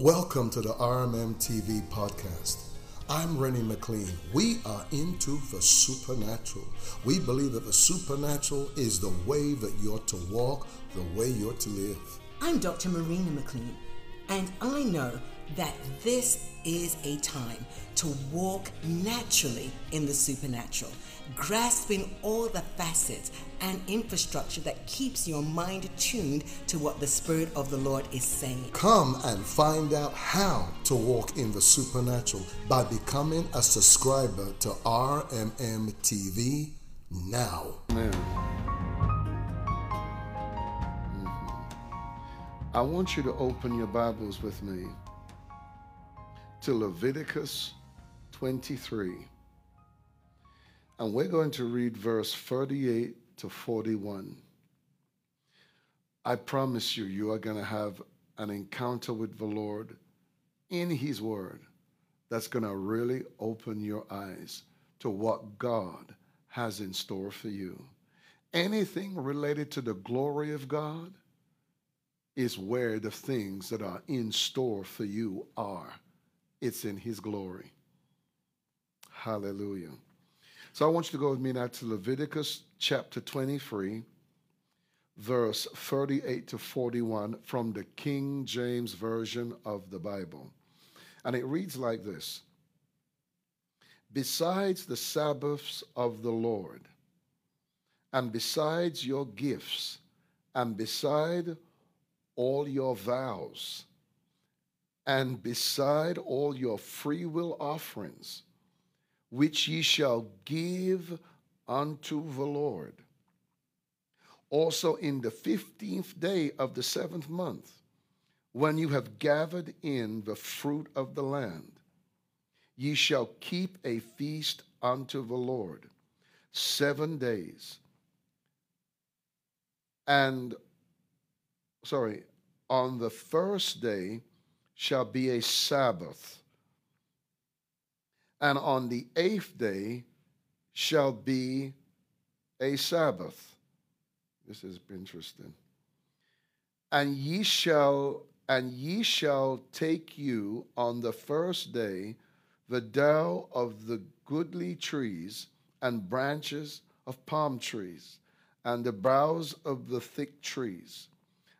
Welcome to the RMM TV podcast. I'm Renny McLean. We are into the supernatural. We believe that the supernatural is the way that you're to walk, the way you're to live. I'm Dr. Marina McLean, and I know that this is a time to walk naturally in the supernatural, grasping all the facets and infrastructure that keeps your mind tuned to what the Spirit of the Lord is saying. Come and find out how to walk in the supernatural by becoming a subscriber to RMM TV now. Amen. Mhm. I want you to open your Bibles with me to Leviticus 23. And we're going to read verse 38 to 41. I promise you, you are going to have an encounter with the Lord in His Word that's going to really open your eyes to what God has in store for you. Anything related to the glory of God is where the things that are in store for you are. It's in His glory. Hallelujah. So I want you to go with me now to Leviticus chapter 23, verse 38 to 41 from the King James Version of the Bible. And it reads like this Besides the Sabbaths of the Lord, and besides your gifts, and beside all your vows, and beside all your freewill offerings, which ye shall give unto the Lord. Also in the fifteenth day of the seventh month, when you have gathered in the fruit of the land, ye shall keep a feast unto the Lord seven days. And, sorry, on the first day shall be a Sabbath and on the eighth day shall be a Sabbath. This is interesting. And ye shall and ye shall take you on the first day the dough of the goodly trees and branches of palm trees, and the boughs of the thick trees,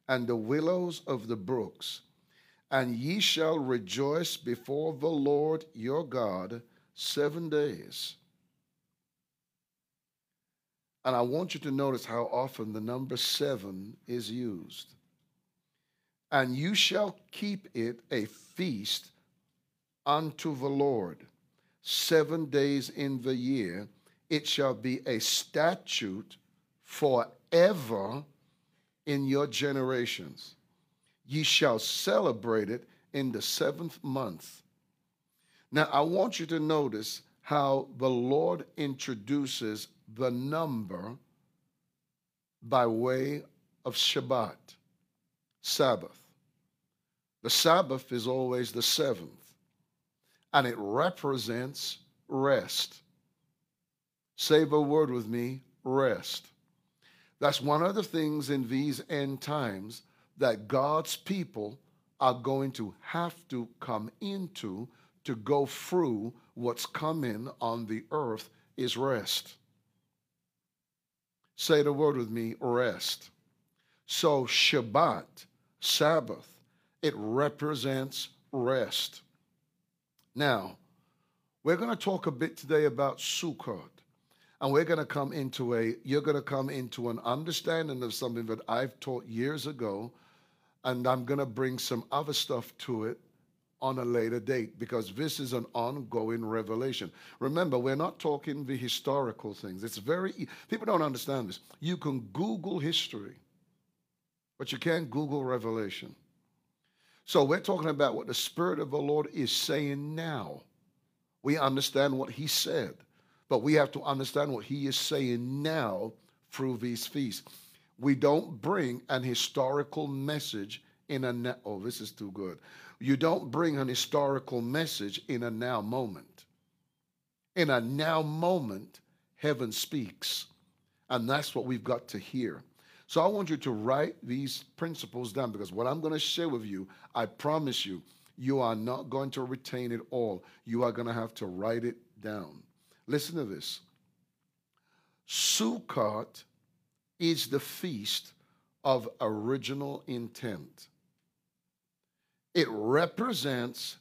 and the willows of the brooks, and ye shall rejoice before the Lord your God seven days. And I want you to notice how often the number seven is used. And you shall keep it a feast unto the Lord seven days in the year. It shall be a statute forever in your generations. Ye shall celebrate it in the seventh month. Now, I want you to notice how the Lord introduces the number by way of Shabbat, Sabbath. The Sabbath is always the seventh, and it represents rest. Say the word with me rest. That's one of the things in these end times that God's people are going to have to come into to go through what's coming on the earth is rest. Say the word with me rest. So, Shabbat, Sabbath, it represents rest. Now, we're going to talk a bit today about Sukkot. And we're going to come into a, you're going to come into an understanding of something that I've taught years ago. And I'm going to bring some other stuff to it on a later date because this is an ongoing revelation. Remember, we're not talking the historical things. It's very, people don't understand this. You can Google history, but you can't Google revelation. So we're talking about what the Spirit of the Lord is saying now. We understand what He said, but we have to understand what He is saying now through these feasts. We don't bring an historical message in a, now. oh, this is too good. You don't bring an historical message in a now moment. In a now moment, heaven speaks. And that's what we've got to hear. So I want you to write these principles down because what I'm going to share with you, I promise you, you are not going to retain it all. You are going to have to write it down. Listen to this Sukkot is the feast of original intent, it represents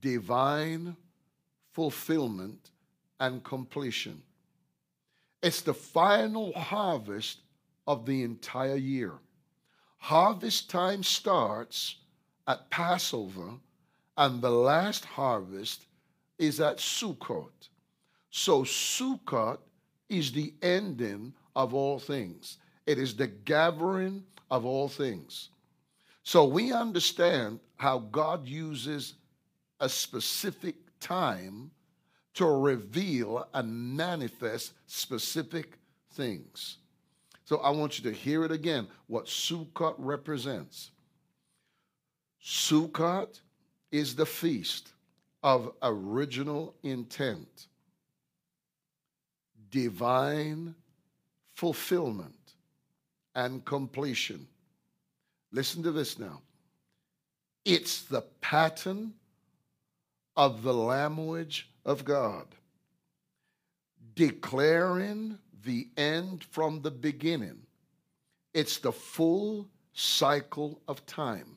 divine fulfillment and completion. It's the final harvest of the entire year. Harvest time starts at Passover, and the last harvest is at Sukkot. So, Sukkot is the ending of all things, it is the gathering of all things. So, we understand how God uses a specific time to reveal and manifest specific things. So I want you to hear it again what Sukkot represents. Sukkot is the feast of original intent, divine fulfillment, and completion. Listen to this now. It's the pattern of the language of God, declaring the end from the beginning. It's the full cycle of time.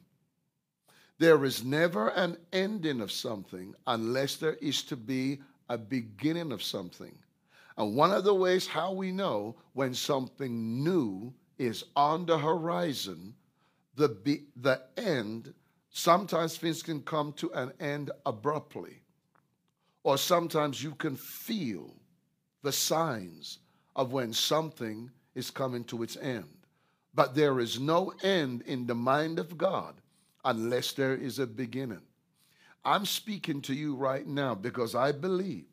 There is never an ending of something unless there is to be a beginning of something. And one of the ways how we know when something new is on the horizon, the, be, the end Sometimes things can come to an end abruptly, or sometimes you can feel the signs of when something is coming to its end. But there is no end in the mind of God unless there is a beginning. I'm speaking to you right now because I believe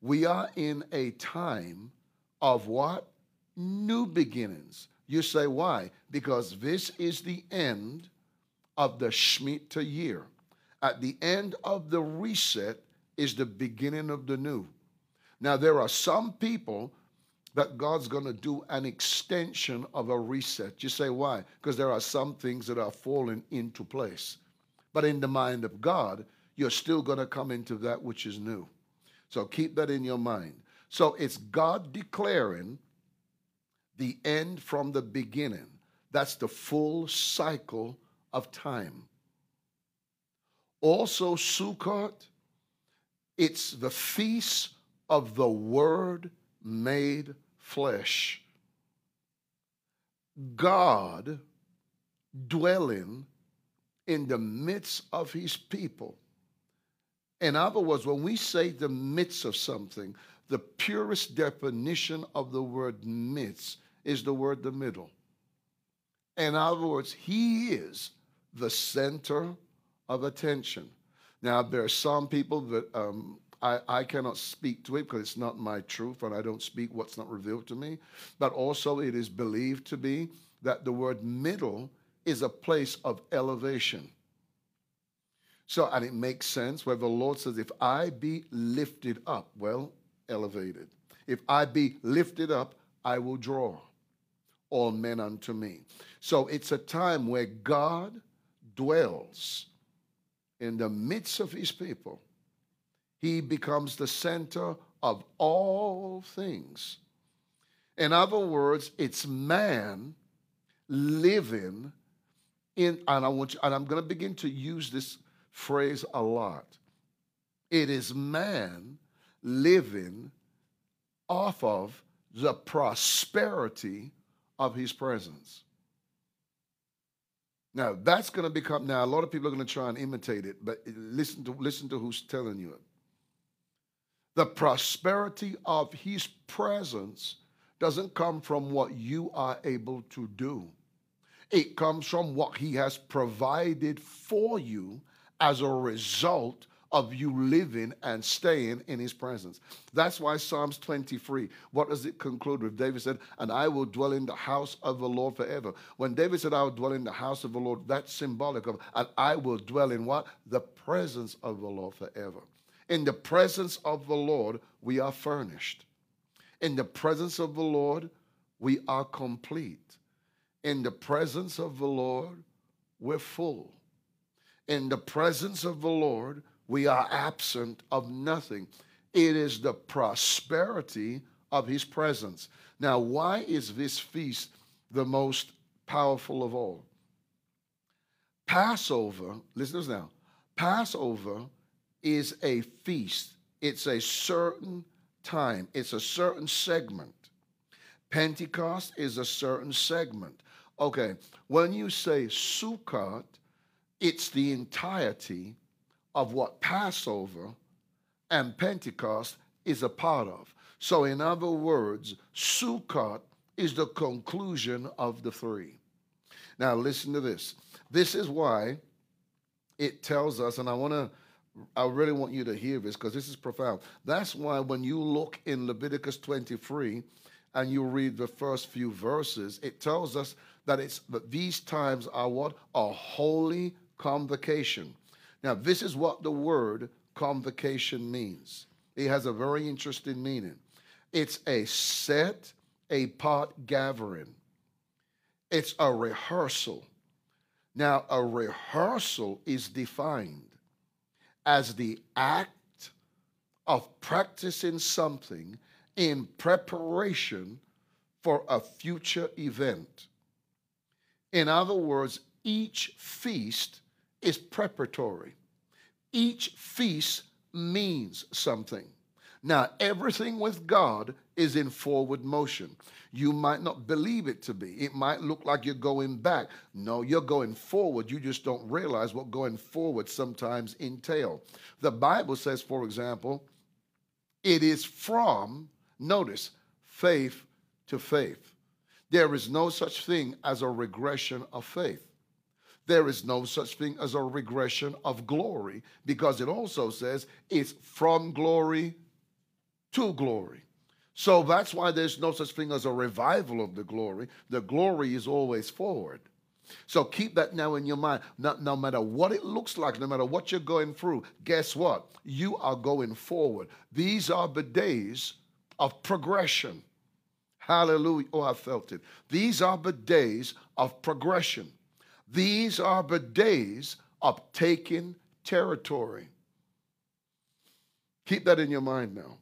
we are in a time of what? New beginnings. You say, why? Because this is the end of the Shemitah year. At the end of the reset is the beginning of the new. Now, there are some people that God's going to do an extension of a reset. You say, why? Because there are some things that are falling into place. But in the mind of God, you're still going to come into that which is new. So keep that in your mind. So it's God declaring the end from the beginning. That's the full cycle of time. Also, Sukkot, it's the feast of the Word made flesh. God dwelling in the midst of his people. In other words, when we say the midst of something, the purest definition of the word midst is the word the middle. In other words, he is the center of attention. Now, there are some people that um, I, I cannot speak to it because it's not my truth and I don't speak what's not revealed to me. But also, it is believed to be that the word middle is a place of elevation. So, and it makes sense where the Lord says, if I be lifted up, well, elevated. If I be lifted up, I will draw all men unto me. So it's a time where God dwells in the midst of his people, he becomes the center of all things. In other words, it's man living in, and I want you, and I'm going to begin to use this phrase a lot. It is man living off of the prosperity of his presence. Now that's going to become now a lot of people are going to try and imitate it, but listen to listen to who's telling you it. The prosperity of his presence doesn't come from what you are able to do. It comes from what he has provided for you as a result of you living and staying in his presence. That's why Psalms 23, what does it conclude with? David said, And I will dwell in the house of the Lord forever. When David said, I will dwell in the house of the Lord, that's symbolic of, and I will dwell in what? The presence of the Lord forever. In the presence of the Lord, we are furnished. In the presence of the Lord, we are complete. In the presence of the Lord, we're full. In the presence of the Lord, we are absent of nothing. It is the prosperity of his presence. Now, why is this feast the most powerful of all? Passover, listen to this now. Passover is a feast, it's a certain time, it's a certain segment. Pentecost is a certain segment. Okay, when you say Sukkot, it's the entirety of what Passover and Pentecost is a part of. So, in other words, Sukkot is the conclusion of the three. Now, listen to this. This is why it tells us, and I want to, I really want you to hear this because this is profound. That's why when you look in Leviticus 23 and you read the first few verses, it tells us that it's that these times are what? A holy convocation. Now, this is what the word convocation means. It has a very interesting meaning. It's a set apart gathering, it's a rehearsal. Now, a rehearsal is defined as the act of practicing something in preparation for a future event. In other words, each feast is preparatory. Each feast means something. Now, everything with God is in forward motion. You might not believe it to be. It might look like you're going back. No, you're going forward. You just don't realize what going forward sometimes entail. The Bible says, for example, it is from, notice, faith to faith. There is no such thing as a regression of faith there is no such thing as a regression of glory because it also says it's from glory to glory. So that's why there's no such thing as a revival of the glory. The glory is always forward. So keep that now in your mind. No, no, matter what it looks like, no matter what you're going through, guess what? You are going forward. These are the days of progression. Hallelujah. Oh, I felt it. These are the days of progression. These are the days of taking territory. Keep that in your mind now.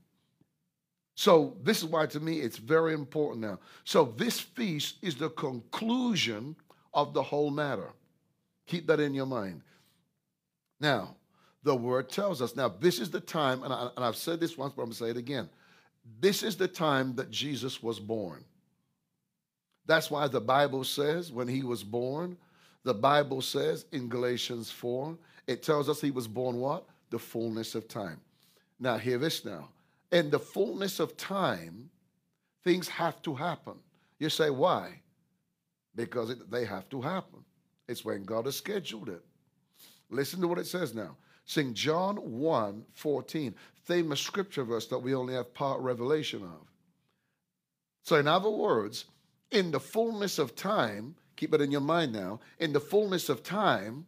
So, this is why to me it's very important now. So, this feast is the conclusion of the whole matter. Keep that in your mind. Now, the word tells us now, this is the time, and, I, I've said this once, but I'm going to say it again. This is the time that Jesus was born. That's why the Bible says when he was born, the Bible says in Galatians 4, it tells us he was born what? The fullness of time. Now, hear this now. In the fullness of time, things have to happen. You say, why? Because it, they have to happen. It's when God has scheduled it. Listen to what it says now. Sing John 1 14, famous scripture verse that we only have part revelation of. So, in other words, in the fullness of time, Keep it in your mind now. In the fullness of time,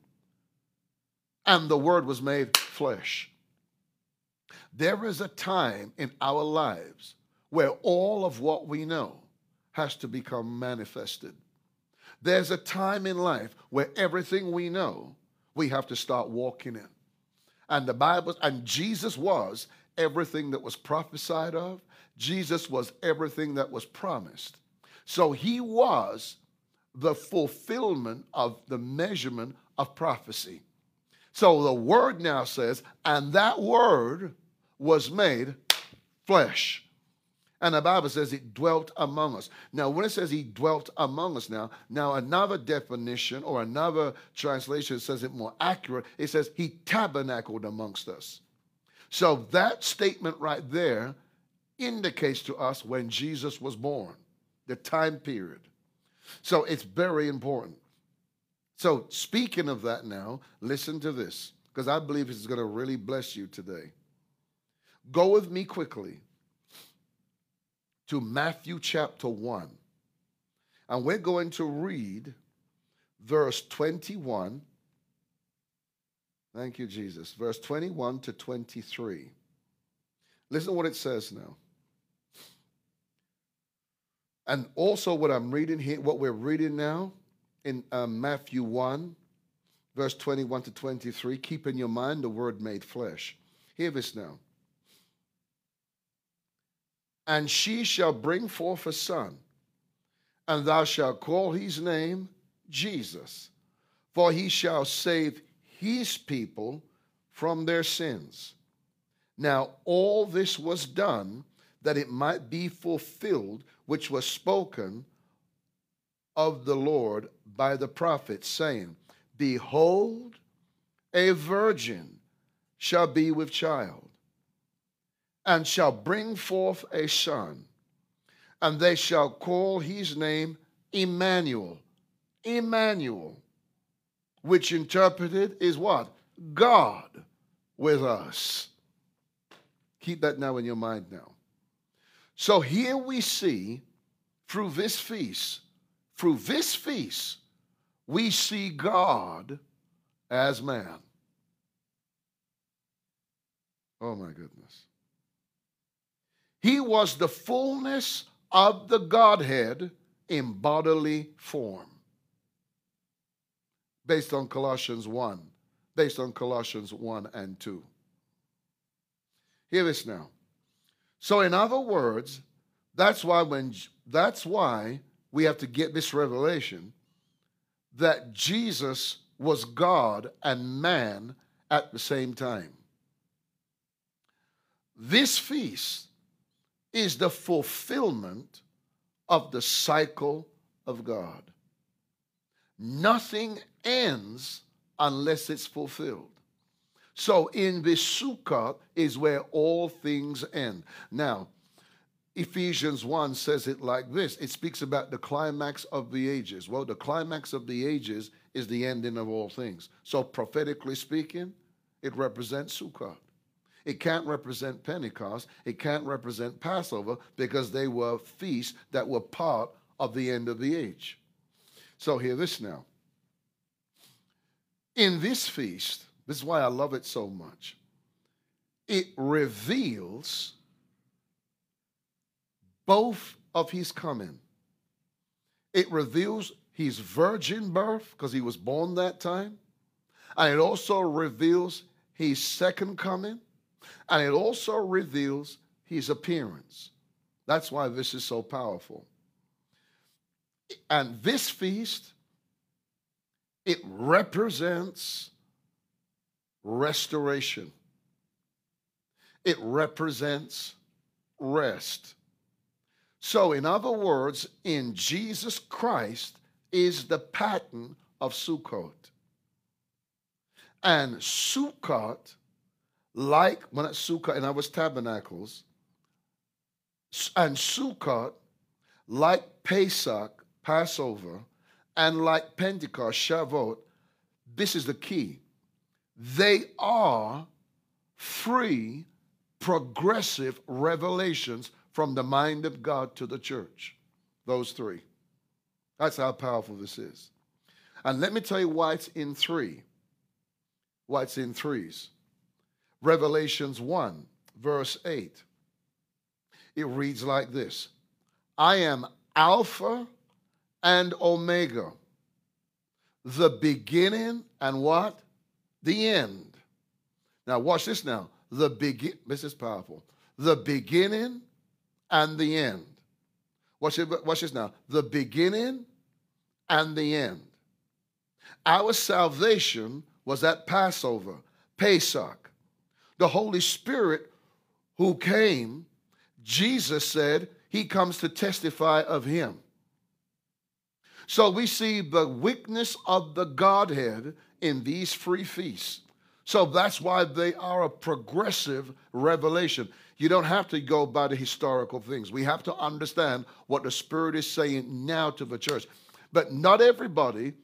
and the Word was made flesh. There is a time in our lives where all of what we know has to become manifested. There's a time in life where everything we know, we have to start walking in. And the Bible, and Jesus was everything that was prophesied of, Jesus was everything that was promised. So he was the fulfillment of the measurement of prophecy. So the word now says, and that word was made flesh. And the Bible says it dwelt among us. Now, when it says he dwelt among us now, now another definition or another translation says it more accurate. It says he tabernacled amongst us. So that statement right there indicates to us when Jesus was born, the time period. So it's very important. So, speaking of that now, listen to this, because I believe is going to really bless you today. Go with me quickly to Matthew chapter 1. And we're going to read verse 21. Thank you, Jesus. Verse 21 to 23. Listen to what it says now. And also, what I'm reading here, what we're reading now in uh, Matthew 1, verse 21 to 23. Keep in your mind the word made flesh. Hear this now. And she shall bring forth a son, and thou shalt call his name Jesus, for he shall save his people from their sins. Now, all this was done that it might be fulfilled, which was spoken of the Lord by the prophet, saying, Behold, a virgin shall be with child, and shall bring forth a son, and they shall call his name Emmanuel. Emmanuel, which interpreted is what? God with us. Keep that now in your mind now. So here we see through this feast, through this feast, we see God as man. Oh my goodness. He was the fullness of the Godhead in bodily form. Based on Colossians 1, based on Colossians 1 and 2. Hear this now. So, in other words, that's why when that's why we have to get this revelation that Jesus was God and man at the same time. This feast is the fulfillment of the cycle of God. Nothing ends unless it's fulfilled. So in this Sukkah is where all things end. Now, Ephesians 1 says it like this it speaks about the climax of the ages. Well, the climax of the ages is the ending of all things. So, prophetically speaking, it represents Sukkot. It can't represent Pentecost. It can't represent Passover because they were feasts that were part of the end of the age. So, hear this now. In this feast, this is why I love it so much, it reveals both of his coming. It reveals his virgin birth because he was born that time. And it also reveals his second coming. And it also reveals his appearance. That's why this is so powerful. And this feast, it represents restoration. It represents rest. So, in other words, in Jesus Christ is the pattern of Sukkot. And Sukkot, like when at Sukkot and I was tabernacles, and Sukkot, like Pesach, Passover, and like Pentecost, Shavuot, this is the key. They are free, progressive revelations from the mind of God to the church. Those three. That's how powerful this is. And let me tell you why it's in three. Why it's in threes. Revelations 1, verse 8. It reads like this I am Alpha and Omega, the beginning and what? The end. Now, watch this now. The begin. This is powerful. The beginning and the end. Watch, it, watch this now. The beginning and the end. Our salvation was at Passover, Pesach. The Holy Spirit who came, Jesus said, he comes to testify of him. So we see the weakness of the Godhead in these free feasts. So that's why they are a progressive revelation. You don't have to go by the historical things. We have to understand what the Spirit is saying now to the church. But not everybody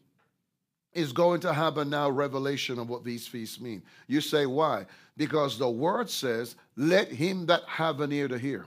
is going to have a now revelation of what these feasts mean. You say, why? Because the word says, let him that have an ear to hear.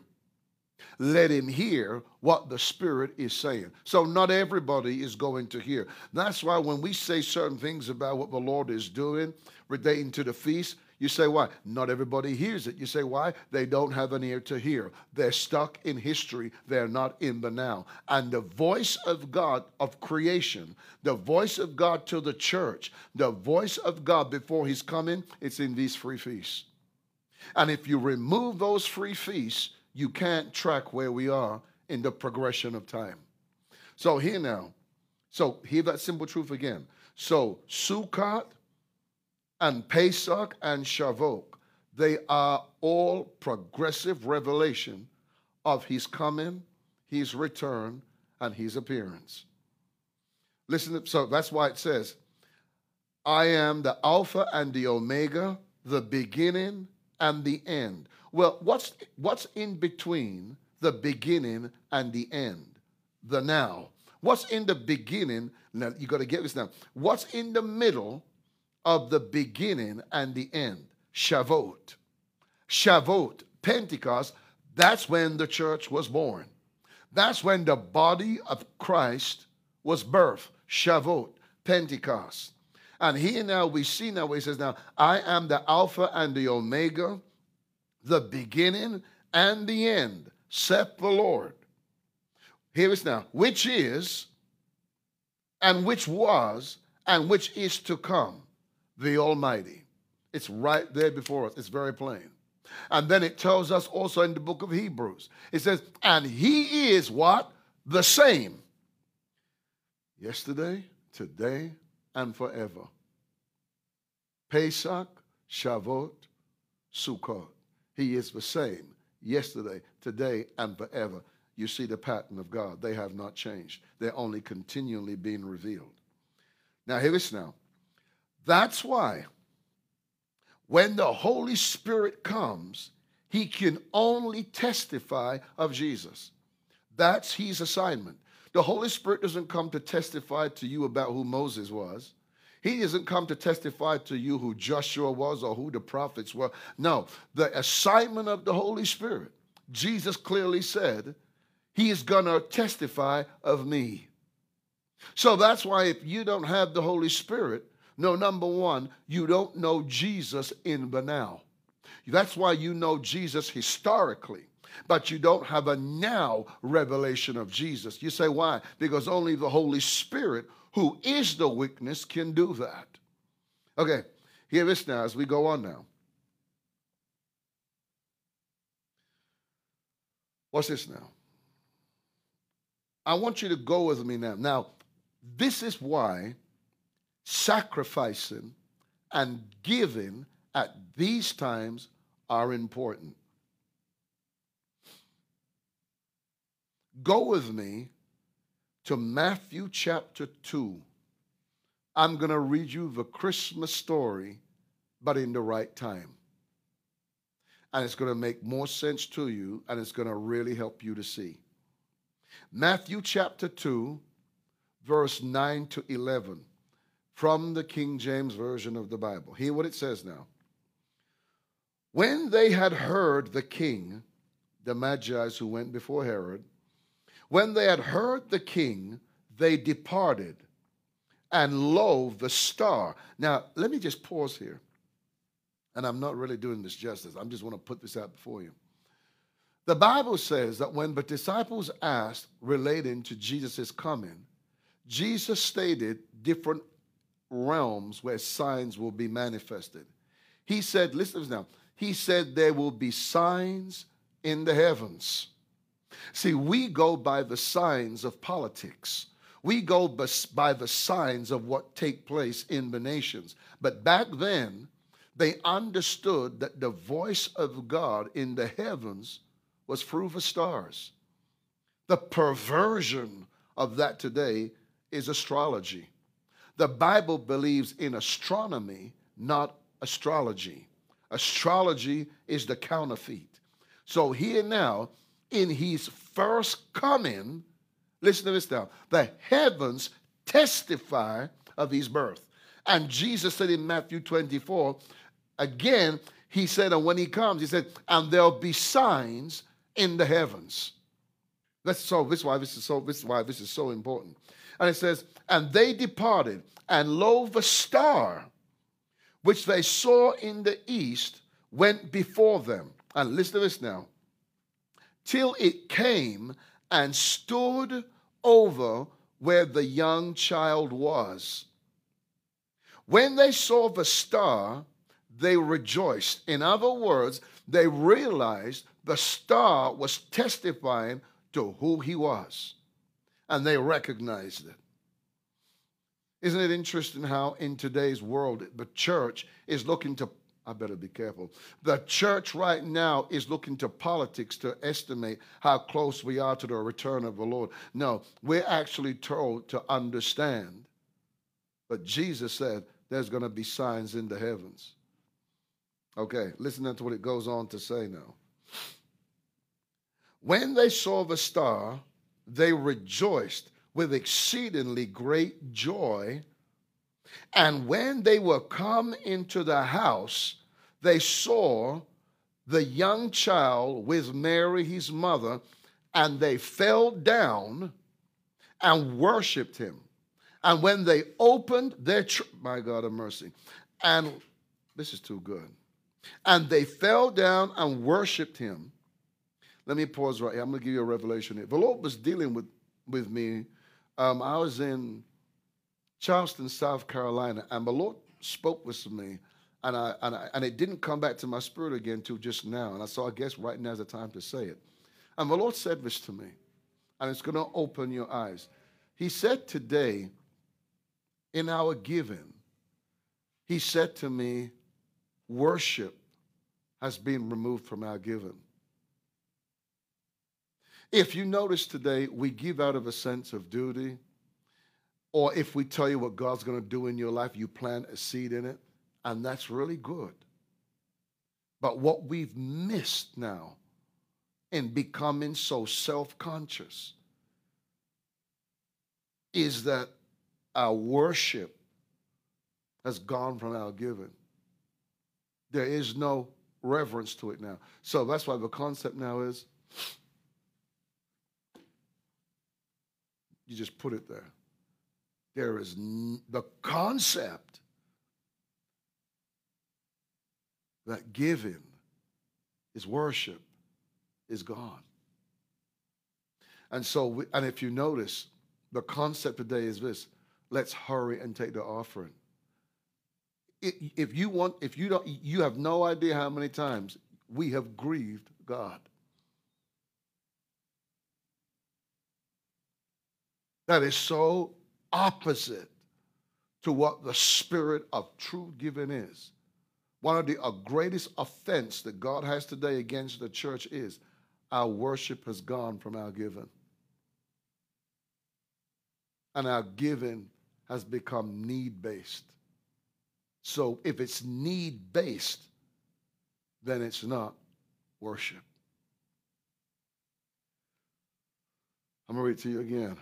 Let him hear what the Spirit is saying. So, not everybody is going to hear. That's why when we say certain things about what the Lord is doing relating to the feast, you say, why? Not everybody hears it. You say, why? They don't have an ear to hear. They're stuck in history. They're not in the now. And the voice of God of creation, the voice of God to the church, the voice of God before He's coming, it's in these free feasts. And if you remove those free feasts, you can't track where we are in the progression of time. So here now, so hear that simple truth again. So Sukkot, and Pesach and Shavuot, they are all progressive revelation of his coming, his return, and his appearance. Listen, so that's why it says, I am the Alpha and the Omega, the beginning and the end. Well, what's what's in between the beginning and the end? The now. What's in the beginning? Now you got to get this now. What's in the middle of the beginning and the end. Shavuot. Shavuot, Pentecost, that's when the church was born. That's when the body of Christ was birthed. Shavuot, Pentecost. And here now we see now where he says, Now I am the Alpha and the Omega, the beginning and the end, saith the Lord. Here is now, which is, and which was, and which is to come the Almighty. It's right there before us. It's very plain. And then it tells us also in the book of Hebrews, it says, and he is what? The same. Yesterday, today, and forever. Pesach, Shavuot, Sukkot. He is the same yesterday, today, and forever. You see the pattern of God. They have not changed. They're only continually being revealed. Now, hear this now. That's why when the Holy Spirit comes, he can only testify of Jesus. That's his assignment. The Holy Spirit doesn't come to testify to you about who Moses was. He doesn't come to testify to you who Joshua was or who the prophets were. No, the assignment of the Holy Spirit, Jesus clearly said, He is going to testify of me. So that's why if you don't have the Holy Spirit, no, number one, you don't know Jesus in the now. That's why you know Jesus historically, but you don't have a now revelation of Jesus. You say, why? Because only the Holy Spirit, who is the witness, can do that. Okay, hear this now as we go on now. What's this now? I want you to go with me now. Now, this is why sacrificing and giving at these times are important. Go with me to Matthew chapter 2. I'm going to read you the Christmas story, but in the right time. And it's going to make more sense to you, and it's going to really help you to see. Matthew chapter 2, verse 9 to 11 from the King James Version of the Bible. Hear what it says now. When they had heard the king, the Magi's who went before Herod, when they had heard the king, they departed. And lo, the star. Now, let me just pause here. And I'm not really doing this justice. I'm just want to put this out before you. The Bible says that when the disciples asked relating to Jesus' coming, Jesus stated different realms where signs will be manifested. He said, listen now, he said there will be signs in the heavens. See, we go by the signs of politics. We go by the signs of what take place in the nations. But back then, they understood that the voice of God in the heavens was through the stars. The perversion of that today is astrology. The Bible believes in astronomy, not astrology. Astrology is the counterfeit. So here now, in his first coming, listen to this now, the heavens testify of his birth. And Jesus said in Matthew 24, again, he said, and when he comes, he said, and there'll be signs in the heavens. That's so this is why this is so this is why this is so important. And it says, and they departed, and lo, the star which they saw in the east went before them. And listen to this now. Till it came and stood over where the young child was. When they saw the star, they rejoiced. In other words, they realized the star was testifying to who he was, and they recognized it. Isn't it interesting how in today's world the church is looking to I better be careful. The church right now is looking to politics to estimate how close we are to the return of the Lord. No, we're actually told to understand. But Jesus said there's going to be signs in the heavens. Okay, listen to what it goes on to say now. When they saw the star, they rejoiced with exceedingly great joy. And when they were come into the house, they saw the young child with Mary, his mother, and they fell down and worshiped him. And when they opened their, tr- my God of mercy, and this is too good. And they fell down and worshiped him. Let me pause right here. I'm going to give you a revelation here. The Lord was dealing with, with me. Um, I was in Charleston, South Carolina, and the Lord spoke with me and I, and I, and it didn't come back to my spirit again until just now. And I saw, I guess right now is the time to say it. And the Lord said this to me, and it's going to open your eyes. He said today, in our giving, He said to me, worship has been removed from our giving. If you notice today, we give out of a sense of duty, or if we tell you what God's going to do in your life, you plant a seed in it and that's really good. But what we've missed now in becoming so self conscious is that our worship has gone from our giving. There is no reverence to it now. So that's why the concept now is you just put it there. There is n- the concept that giving is worship is gone. And so, we, and if you notice, the concept today is this let's hurry and take the offering. If you want, if you don't, you have no idea how many times we have grieved God. That is so opposite to what the spirit of truth giving is. One of the greatest offense that God has today against the church is our worship has gone from our giving. And our giving has become need based. So if it's need based, then it's not worship. I'm going to read to you again.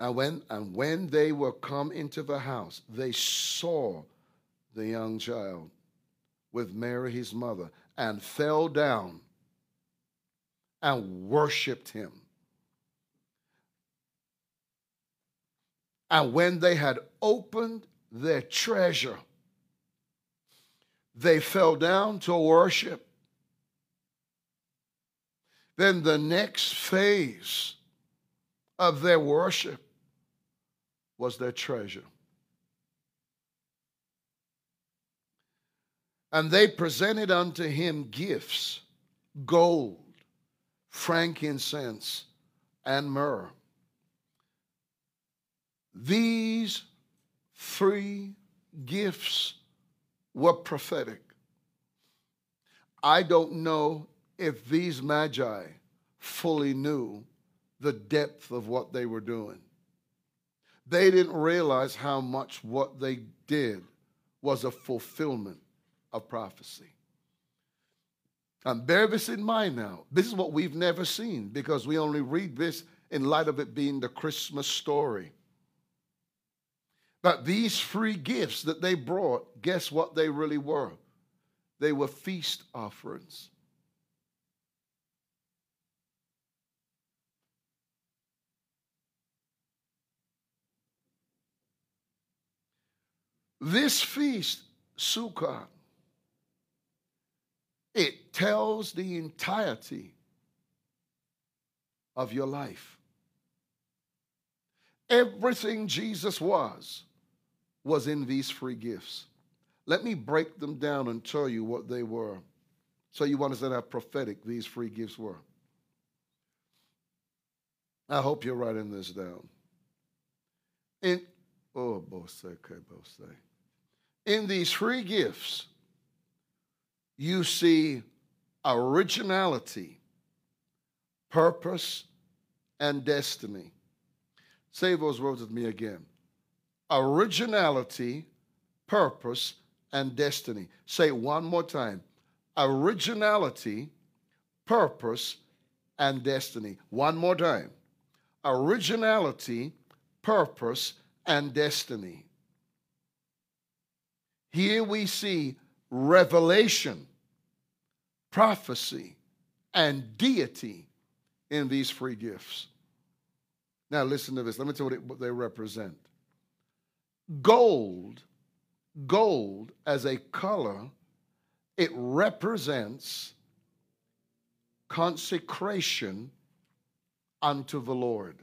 And when, and when they were come into the house, they saw the young child with Mary, his mother, and fell down and worshiped him. And when they had opened their treasure, they fell down to worship. Then the next phase of their worship was their treasure. And they presented unto him gifts gold, frankincense, and myrrh. These three gifts were prophetic. I don't know if these magi fully knew the depth of what they were doing. They didn't realize how much what they did was a fulfillment of prophecy. And bear this in mind now. This is what we've never seen because we only read this in light of it being the Christmas story. But these free gifts that they brought, guess what they really were? They were feast offerings. This feast, Sukkot, it tells the entirety of your life. Everything Jesus was, was in these free gifts. Let me break them down and tell you what they were so you understand how prophetic these free gifts were. I hope you're writing this down. In oh, Bose, Bose. In these free gifts, you see originality, purpose, and destiny. Say those words with me again. Originality, purpose, and destiny. Say one more time. Originality, purpose, and destiny. One more time. Originality, purpose, and destiny. Here we see revelation, prophecy, and deity in these free gifts. Now, listen to this. Let me tell you what, what they represent. Gold, gold as a color, it represents consecration unto the Lord.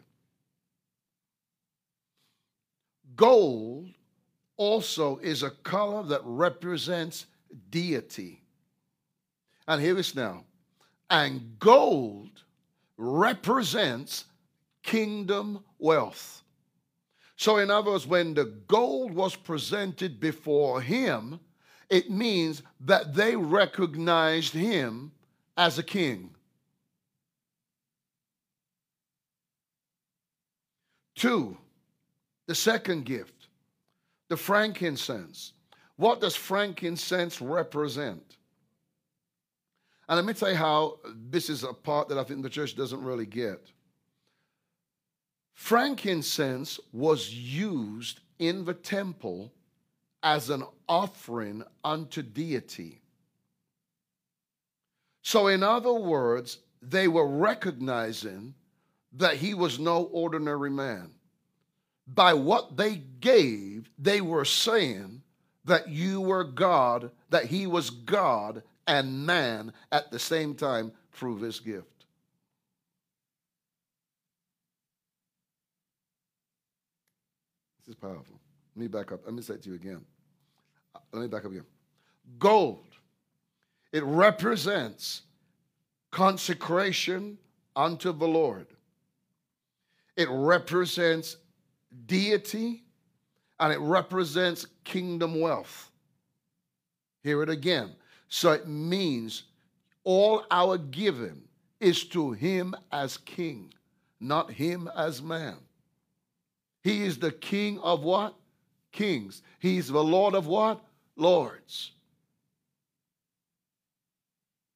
Gold also is a color that represents deity. And here is now. And gold represents kingdom wealth. So, in other words, when the gold was presented before him, it means that they recognized him as a king. Two, the second gift, the frankincense. What does frankincense represent? And let me tell you how this is a part that I think the church doesn't really get. Frankincense was used in the temple as an offering unto deity. So, in other words, they were recognizing that he was no ordinary man. By what they gave, they were saying that you were God, that he was God and man at the same time through this gift. This is powerful. Let me back up. Let me say it to you again. Uh, let me back up again. Gold, it represents consecration unto the Lord. It represents deity and it represents kingdom wealth. Hear it again. So it means all our giving is to him as king, not him as man. He is the king of what? Kings. He's the Lord of what? Lords.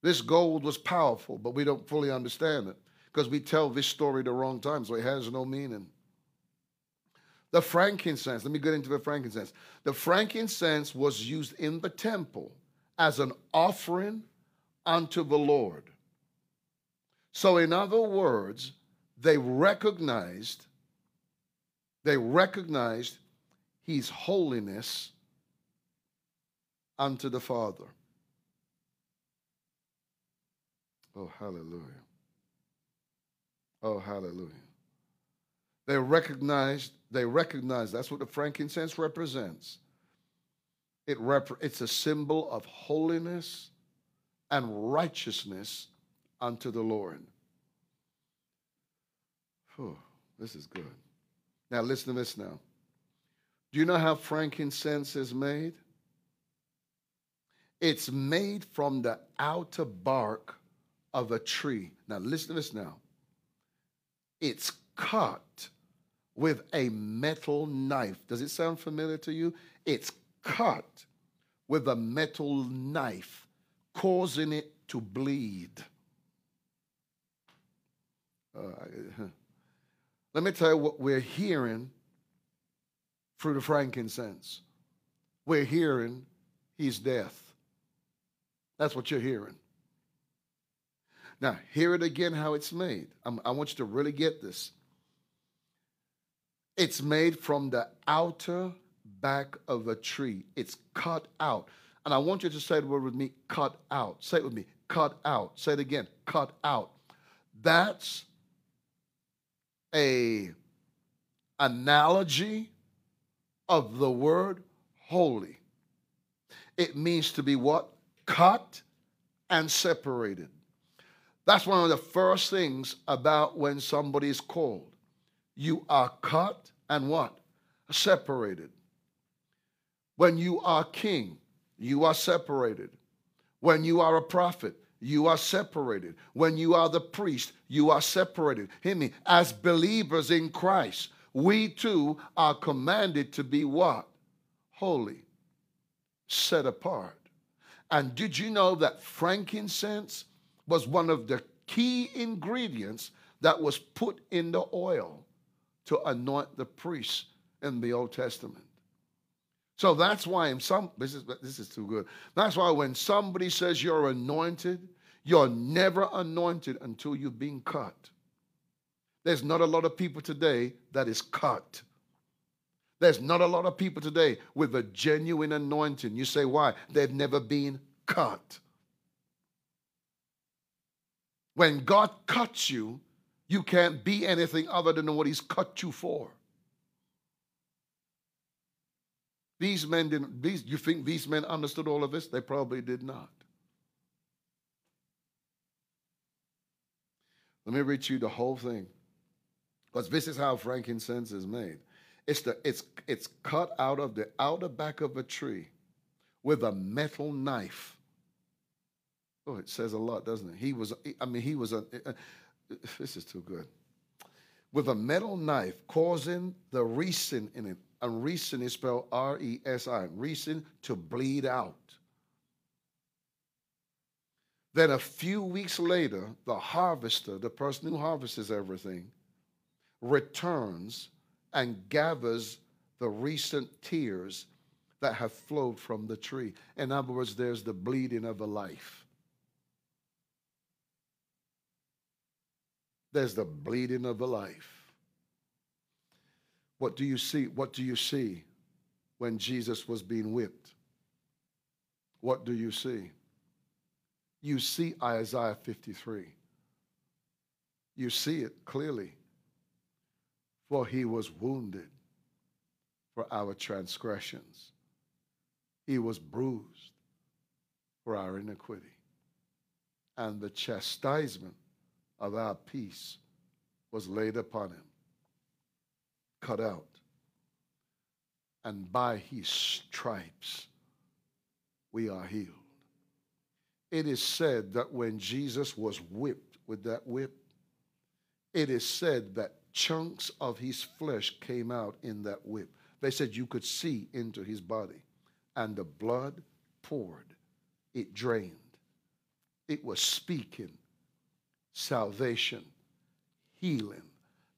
This gold was powerful, but we don't fully understand it because we tell this story the wrong time, so it has no meaning. The frankincense, let me get into the frankincense. The frankincense was used in the temple as an offering unto the Lord. So, in other words, they recognized, they recognized his holiness unto the Father. Oh, hallelujah. Oh, hallelujah. They recognized, they recognize that's what the frankincense represents. It rep- it's a symbol of holiness and righteousness unto the Lord. Whew, this is good. Now, listen to this now. Do you know how frankincense is made? It's made from the outer bark of a tree. Now, listen to this now. It's cut with a metal knife. Does it sound familiar to you? It's cut with a metal knife, causing it to bleed. Uh, let me tell you what we're hearing through the frankincense. We're hearing he's death. That's what you're hearing. Now, hear it again how it's made. I'm, i want you to really get this. It's made from the outer back of a tree. It's cut out. And I want you to say the word with me cut out. Say it with me cut out. Say it again cut out. That's a analogy of the word holy. It means to be what? Cut and separated. That's one of the first things about when somebody is called. You are cut and what? Separated. When you are king, you are separated. When you are a prophet, you are separated. When you are the priest, you are separated. Hear me. As believers in Christ, we too are commanded to be what? Holy, set apart. And did you know that frankincense was one of the key ingredients that was put in the oil to anoint the priests in the Old Testament? So that's why in some this is this is too good. That's why when somebody says you're anointed, you're never anointed until you've been cut. There's not a lot of people today that is cut. There's not a lot of people today with a genuine anointing. You say, why? They've never been cut. When God cuts you, you can't be anything other than what He's cut you for. These men didn't, these, you think these men understood all of this? They probably did not. Let me read you the whole thing. Because this is how frankincense is made. It's, the, it's, it's cut out of the outer back of a tree with a metal knife. Oh, it says a lot, doesn't it? He was, I mean, he was a, this is too good. With a metal knife causing the resin in it, and resin is spelled R E S I, resin to bleed out. Then a few weeks later, the harvester, the person who harvests everything, returns and gathers the recent tears that have flowed from the tree. In other words, there's the bleeding of a life. There's the bleeding of a life. What do you see? What do you see when Jesus was being whipped? What do you see? You see Isaiah 53. You see it clearly. For he was wounded for our transgressions, he was bruised for our iniquity. And the chastisement of our peace was laid upon him, cut out. And by his stripes we are healed. It is said that when Jesus was whipped with that whip, it is said that chunks of his flesh came out in that whip. They said you could see into his body, and the blood poured, it drained. It was speaking salvation, healing,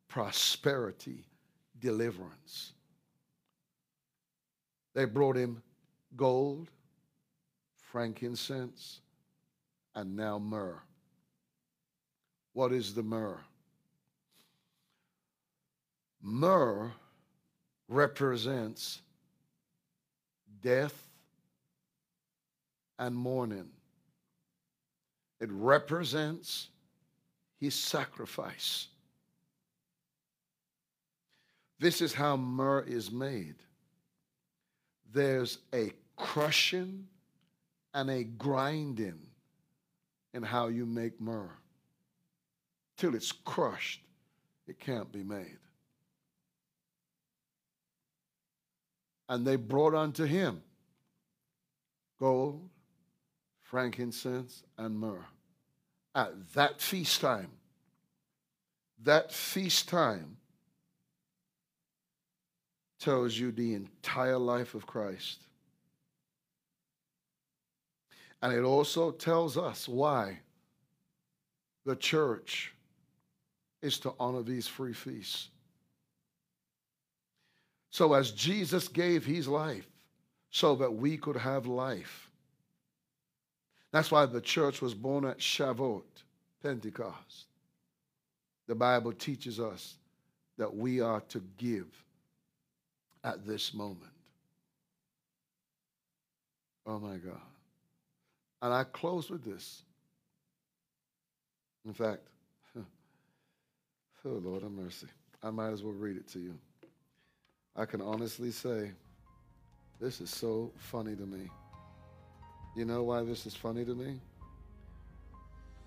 prosperity, deliverance. They brought him gold, frankincense, and now myrrh. What is the myrrh? Myrrh represents death and mourning. It represents his sacrifice. This is how myrrh is made. There's a crushing and a grinding in how you make myrrh. Till it's crushed, it can't be made. And they brought unto him gold, frankincense, and myrrh. At that feast time, that feast time tells you the entire life of Christ. And it also tells us why the church is to honor these free feasts. So, as Jesus gave his life so that we could have life, that's why the church was born at Shavuot, Pentecost. The Bible teaches us that we are to give at this moment. Oh my God. And I close with this. In fact, oh Lord have mercy. I might as well read it to you. I can honestly say, this is so funny to me. You know why this is funny to me?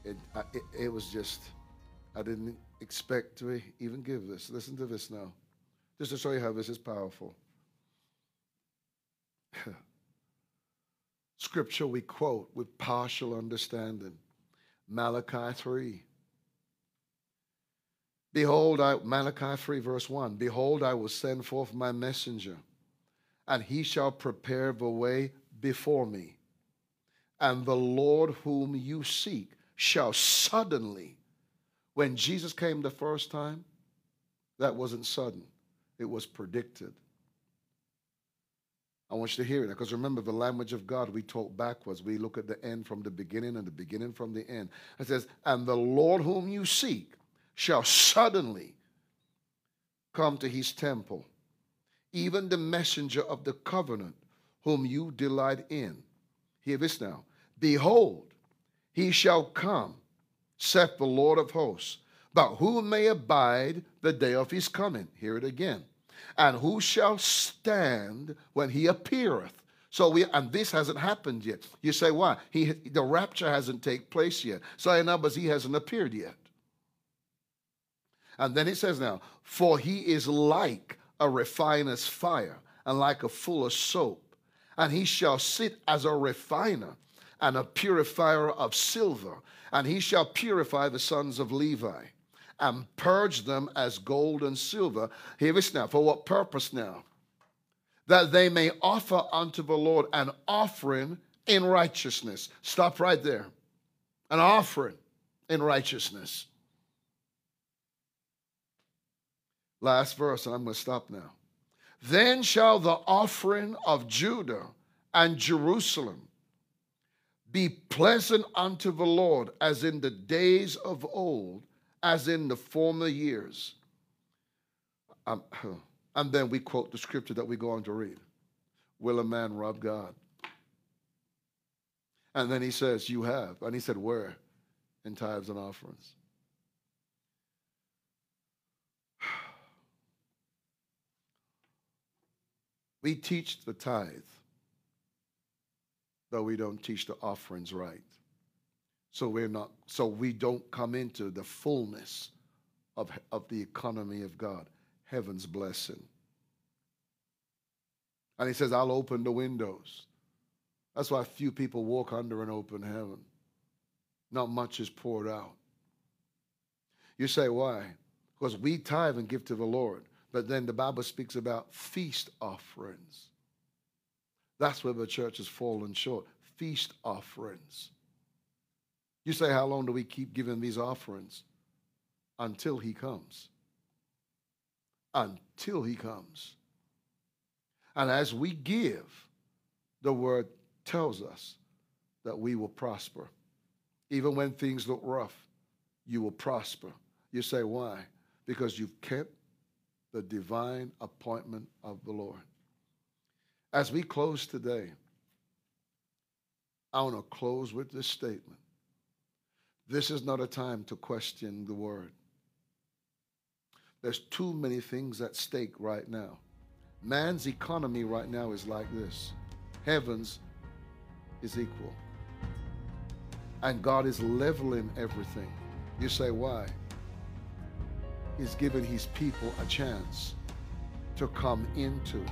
It, I, it, it was just, I didn't expect to even give this. Listen to this now, just to show you how this is powerful. Scripture we quote with partial understanding Malachi 3. Behold, I, Malachi 3, verse 1 Behold, I will send forth my messenger, and he shall prepare the way before me. And the Lord whom you seek shall suddenly, when Jesus came the first time, that wasn't sudden, it was predicted. I want you to hear it because remember the language of God, we talk backwards. We look at the end from the beginning and the beginning from the end. It says, And the Lord whom you seek shall suddenly come to his temple, even the messenger of the covenant whom you delight in. Hear this now. Behold, he shall come, saith the Lord of hosts. But who may abide the day of his coming? Hear it again and who shall stand when he appeareth? So we and this hasn't happened yet. You say why? He the rapture hasn't taken place yet. So in other words, he hasn't appeared yet. And then it says now, for he is like a refiner's fire and like a fuller's soap, and he shall sit as a refiner and a purifier of silver, and he shall purify the sons of Levi and purge them as gold and silver. Hear this now. For what purpose now? That they may offer unto the Lord an offering in righteousness. Stop right there. An offering in righteousness. Last verse, and I'm going to stop now. Then shall the offering of Judah and Jerusalem be pleasant unto the Lord as in the days of old as in the former years. Um, and then we quote the scripture that we go on to read Will a man rob God? And then he says, You have. And he said, Where? In tithes and offerings. We teach the tithe, but we don't teach the offerings right. So we're not, so we don't come into the fullness of, of the economy of God, heaven's blessing. And he says, I'll open the windows. That's why few people walk under an open heaven. Not much is poured out. You say, why? Because we tithe and give to the Lord. But then the Bible speaks about feast offerings. That's where the church has fallen short. Feast offerings. You say, How long do we keep giving these offerings? Until he comes. Until he comes. And as we give, the word tells us that we will prosper. Even when things look rough, you will prosper. You say, Why? Because you've kept the divine appointment of the Lord. As we close today, I want to close with this statement this is not a time to question the word. There's too many things at stake right now. Man's economy right now is like this heavens is equal. And God is leveling everything. You say, why? He's given his people a chance to come into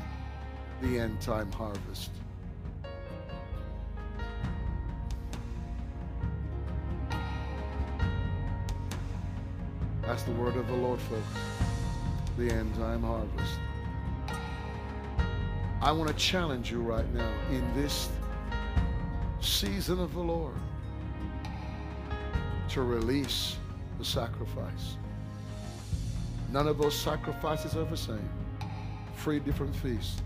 the end time harvest. That's the word of the Lord, folks. The end time harvest. I want to challenge you right now in this season of the Lord to release the sacrifice. None of those sacrifices are the same. Three different feasts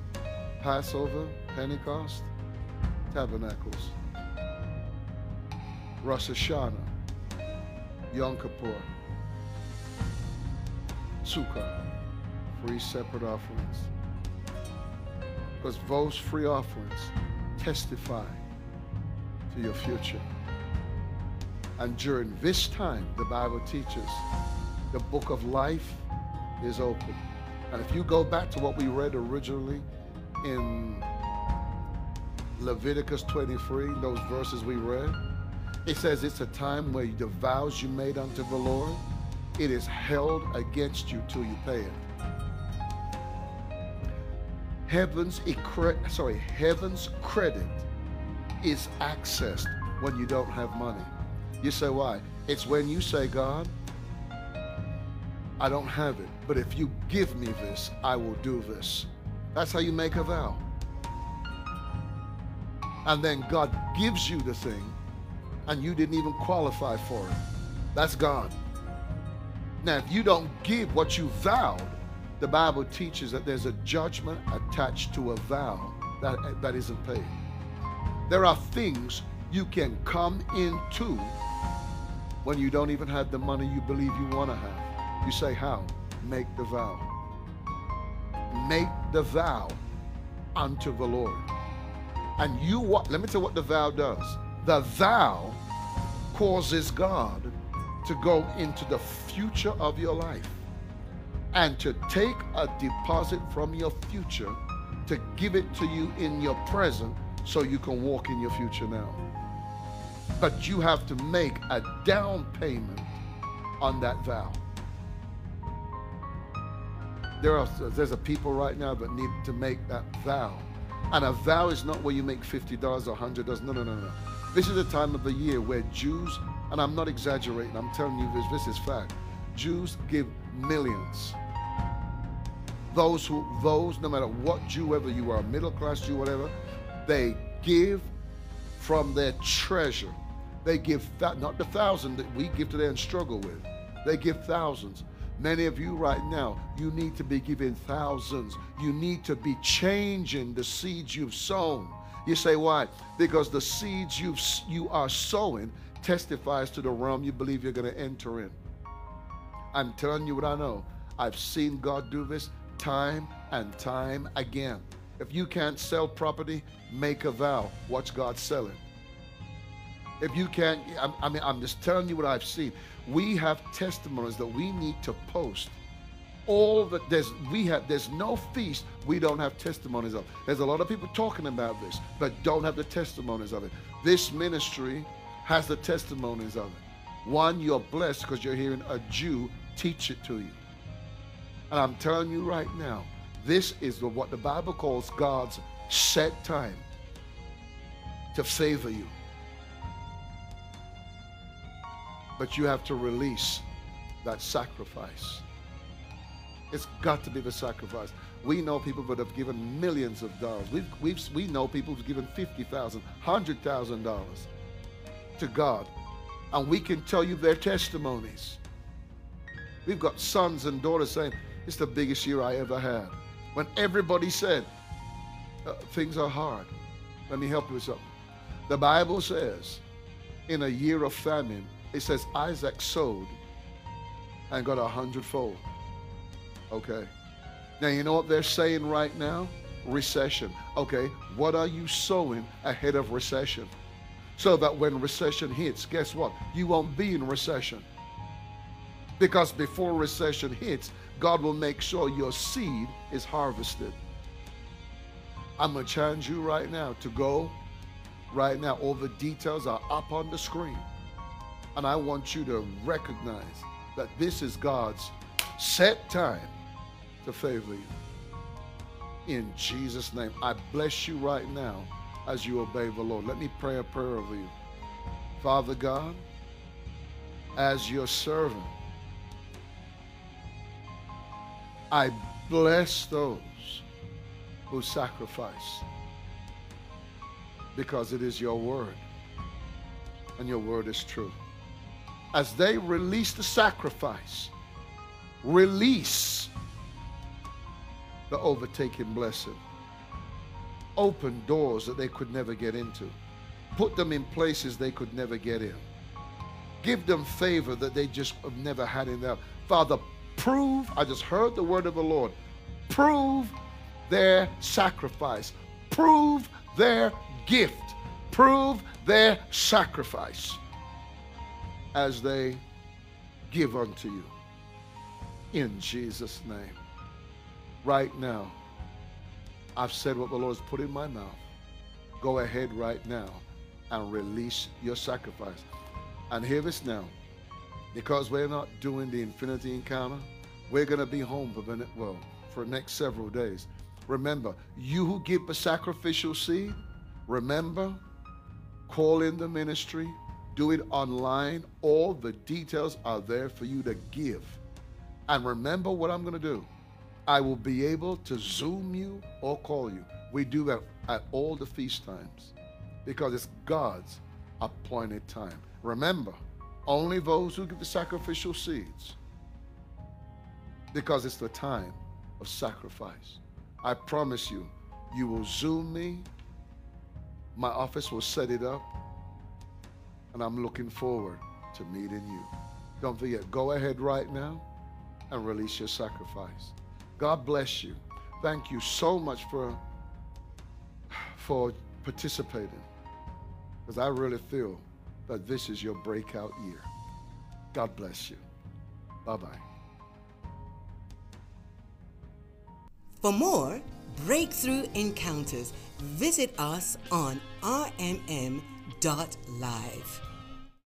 Passover, Pentecost, Tabernacles, Rosh Hashanah, Yom Kippur. Sukkah, three separate offerings. Because those free offerings testify to your future. And during this time, the Bible teaches the book of life is open. And if you go back to what we read originally in Leviticus 23, those verses we read, it says it's a time where the vows you made unto the Lord, it is held against you till you pay it. Heaven's sorry, heaven's credit is accessed when you don't have money. You say why? It's when you say, God, I don't have it, but if you give me this, I will do this. That's how you make a vow. And then God gives you the thing, and you didn't even qualify for it. That's God. Now, if you don't give what you vowed, the Bible teaches that there's a judgment attached to a vow that, that isn't paid. There are things you can come into when you don't even have the money you believe you want to have. You say, How? Make the vow. Make the vow unto the Lord. And you what? Let me tell you what the vow does. The vow causes God to go into the future of your life and to take a deposit from your future to give it to you in your present so you can walk in your future now. But you have to make a down payment on that vow. There are there's a people right now that need to make that vow. And a vow is not where you make $50 or $100. No, no, no, no. This is a time of the year where Jews, and I'm not exaggerating, I'm telling you this, this is fact. Jews give millions. Those who, those, no matter what Jew, whether you are middle class Jew, whatever, they give from their treasure. They give not the thousand that we give today and struggle with. They give thousands. Many of you right now, you need to be giving thousands. You need to be changing the seeds you've sown. You say why? Because the seeds you you are sowing testifies to the realm you believe you're going to enter in. I'm telling you what I know. I've seen God do this time and time again. If you can't sell property, make a vow. Watch God sell it. If you can't, I mean, I'm just telling you what I've seen. We have testimonies that we need to post. All that there's, we have, there's no feast we don't have testimonies of. There's a lot of people talking about this, but don't have the testimonies of it. This ministry has the testimonies of it. One, you're blessed because you're hearing a Jew teach it to you. And I'm telling you right now, this is what the Bible calls God's set time to favor you. But you have to release that sacrifice. It's got to be the sacrifice. We know people that have given millions of dollars. We've, we've, we know people who've given $50,000, $100,000 to God. And we can tell you their testimonies. We've got sons and daughters saying, it's the biggest year I ever had. When everybody said, uh, things are hard. Let me help you with something. The Bible says, in a year of famine, it says Isaac sowed and got a hundredfold. Okay. Now, you know what they're saying right now? Recession. Okay. What are you sowing ahead of recession? So that when recession hits, guess what? You won't be in recession. Because before recession hits, God will make sure your seed is harvested. I'm going to challenge you right now to go right now. All the details are up on the screen. And I want you to recognize that this is God's set time to favor you. In Jesus' name, I bless you right now as you obey the Lord. Let me pray a prayer over you. Father God, as your servant, I bless those who sacrifice because it is your word and your word is true. As they release the sacrifice, release the overtaking blessing. Open doors that they could never get into. Put them in places they could never get in. Give them favor that they just have never had in their Father, prove, I just heard the word of the Lord, prove their sacrifice, prove their gift, prove their sacrifice as they give unto you. In Jesus' name. Right now, I've said what the Lord's put in my mouth. Go ahead right now and release your sacrifice. And hear this now. Because we're not doing the infinity encounter, we're going to be home for the, well, for the next several days. Remember, you who give a sacrificial seed, remember, call in the ministry, do it online. All the details are there for you to give. And remember what I'm going to do. I will be able to Zoom you or call you. We do that at all the feast times because it's God's appointed time. Remember, only those who give the sacrificial seeds because it's the time of sacrifice. I promise you, you will Zoom me. My office will set it up. And I'm looking forward to meeting you. Don't forget, go ahead right now and release your sacrifice. God bless you. Thank you so much for, for participating. Because I really feel that this is your breakout year. God bless you. Bye bye. For more breakthrough encounters, visit us on rmm.live.